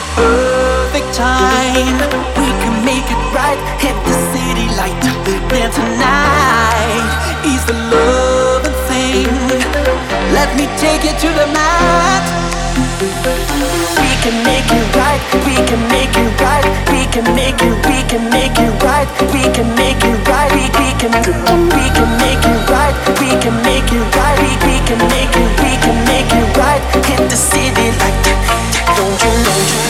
The perfect time? We can make it right, hit the city light. Then tonight is the loving thing. Let me take you to the mat. We can make it right, we can make it right, we can make it, we can make it right, we can make it right, we, we can, we can make it right, we can make it right, we, we can make it, we can make it right, hit the city like that. Don't you, don't you,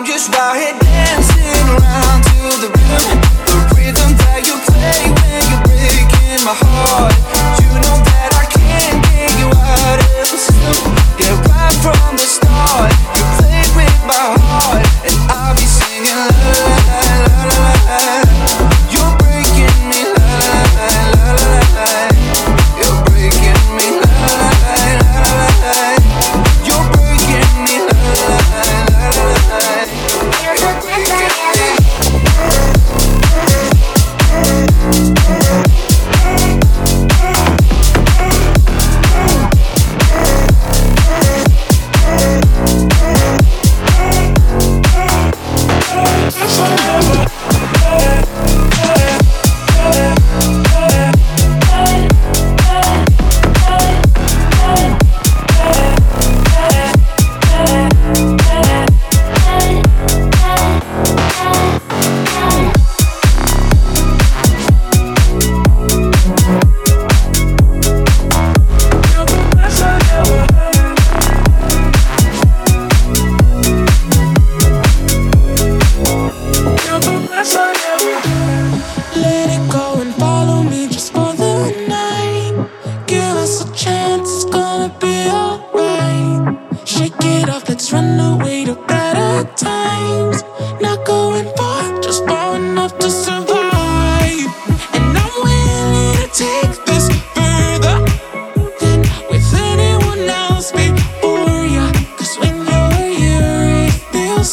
I'm just out here dancing around to the rhythm, the rhythm that you play when you're breaking my heart. You know that I can't get you out of the system. Yeah, right from the start, you played with my heart,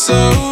so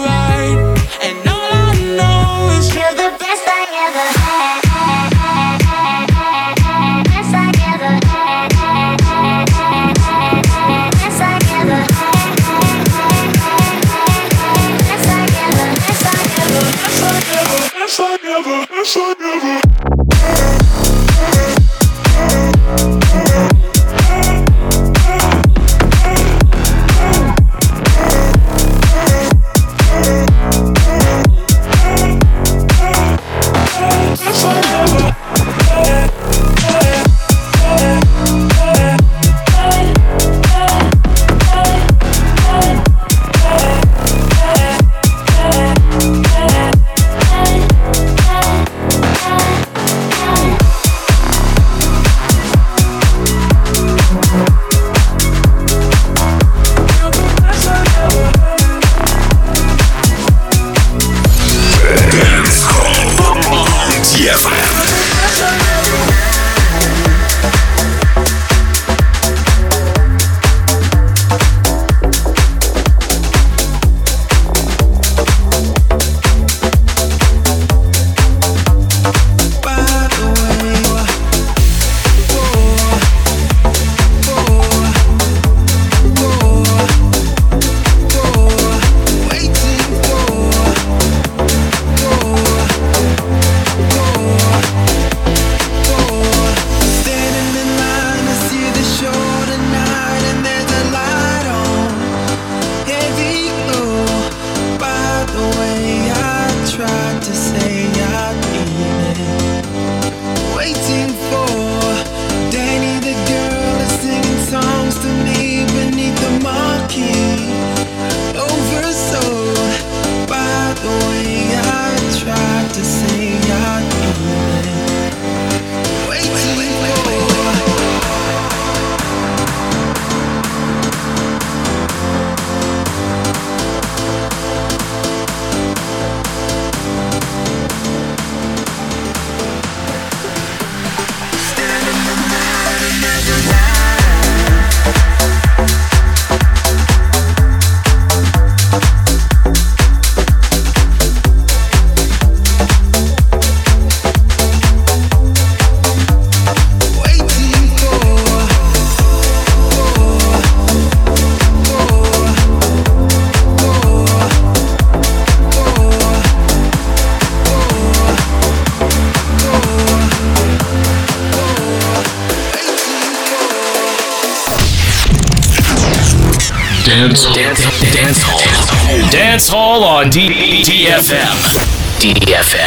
DFM.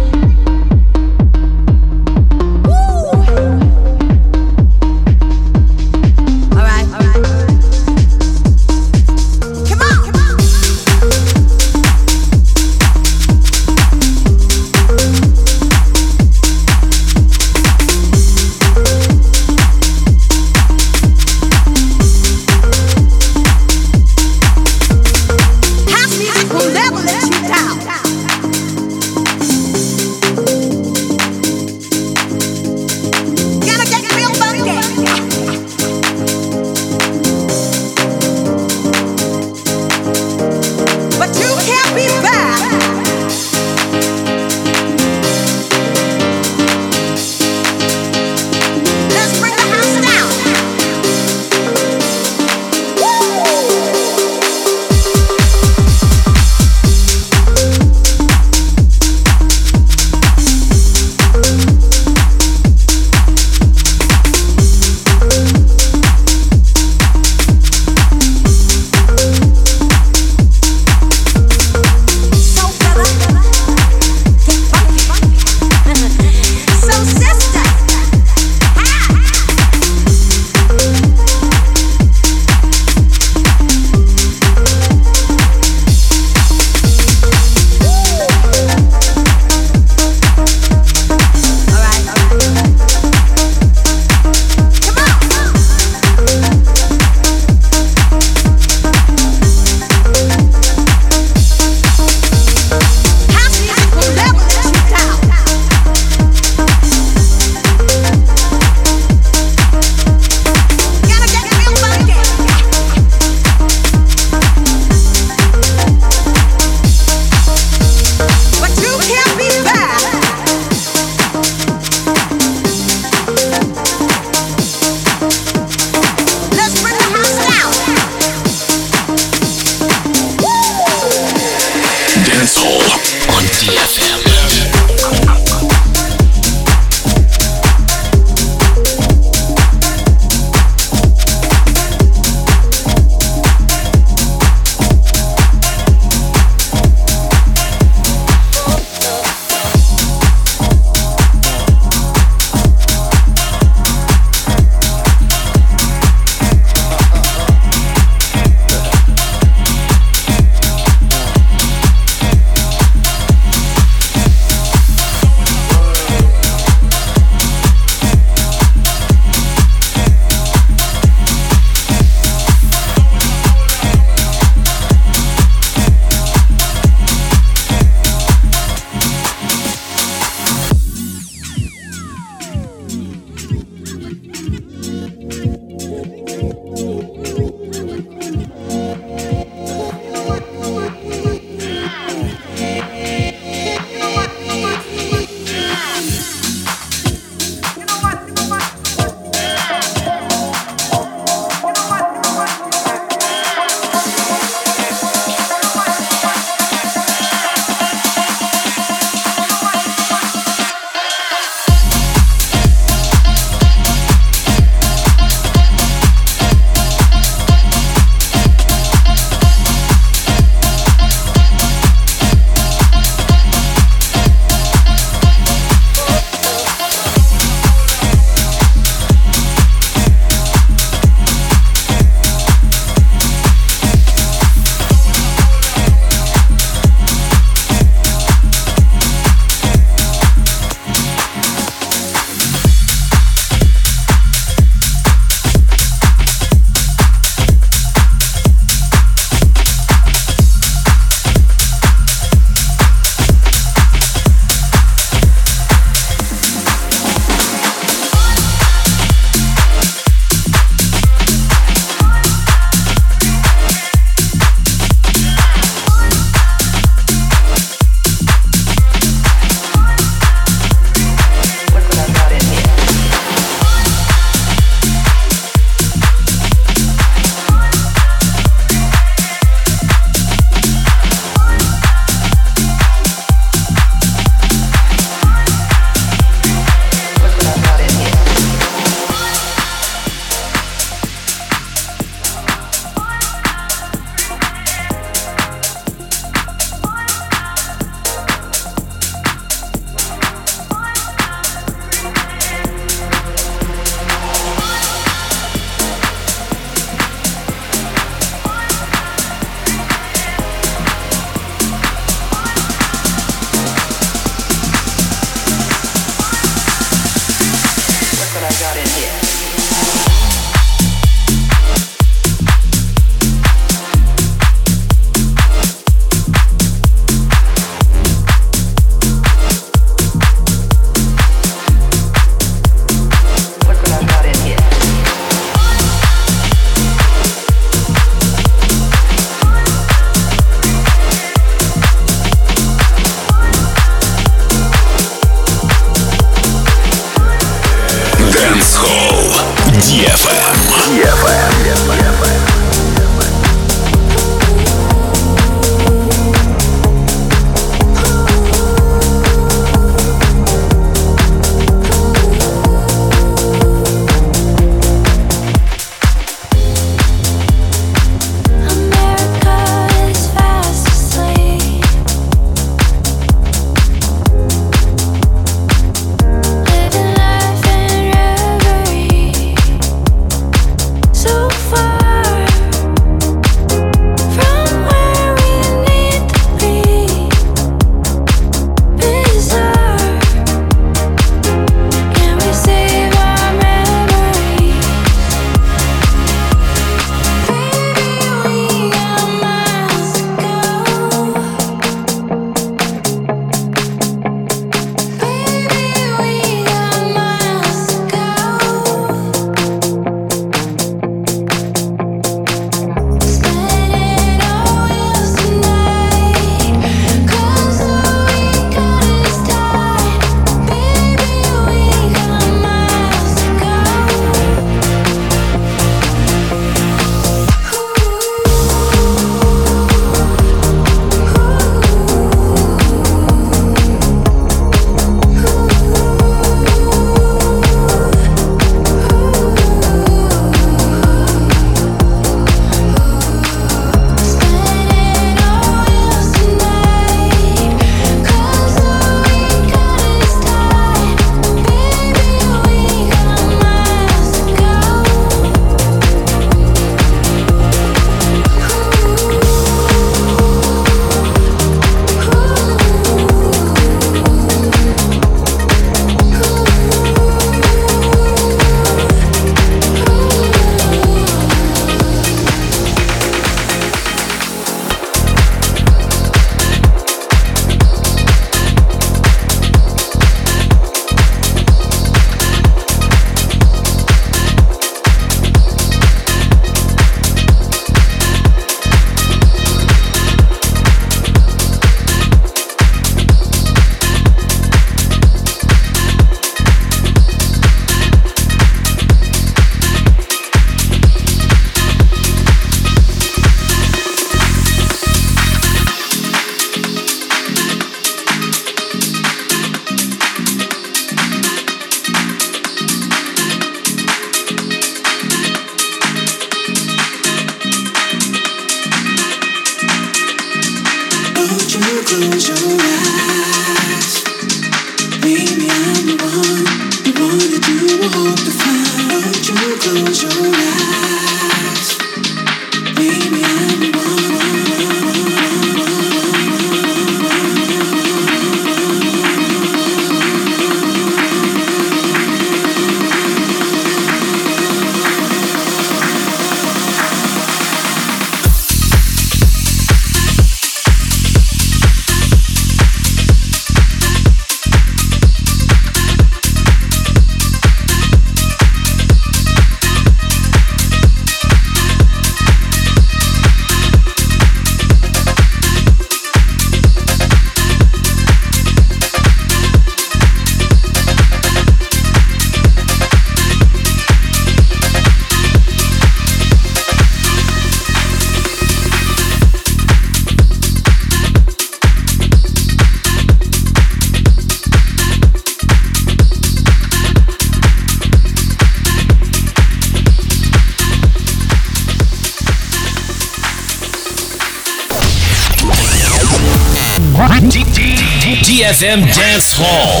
DFM Dance Hall.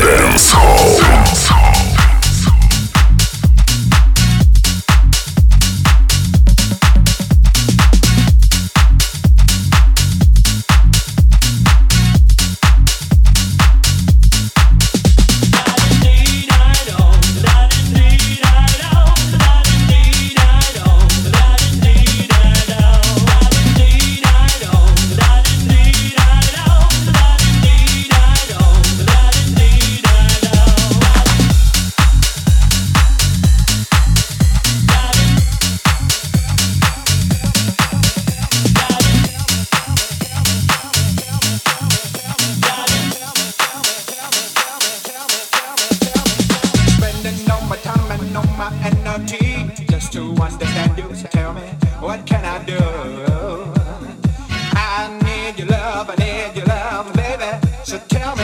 Dance Hall. So tell me,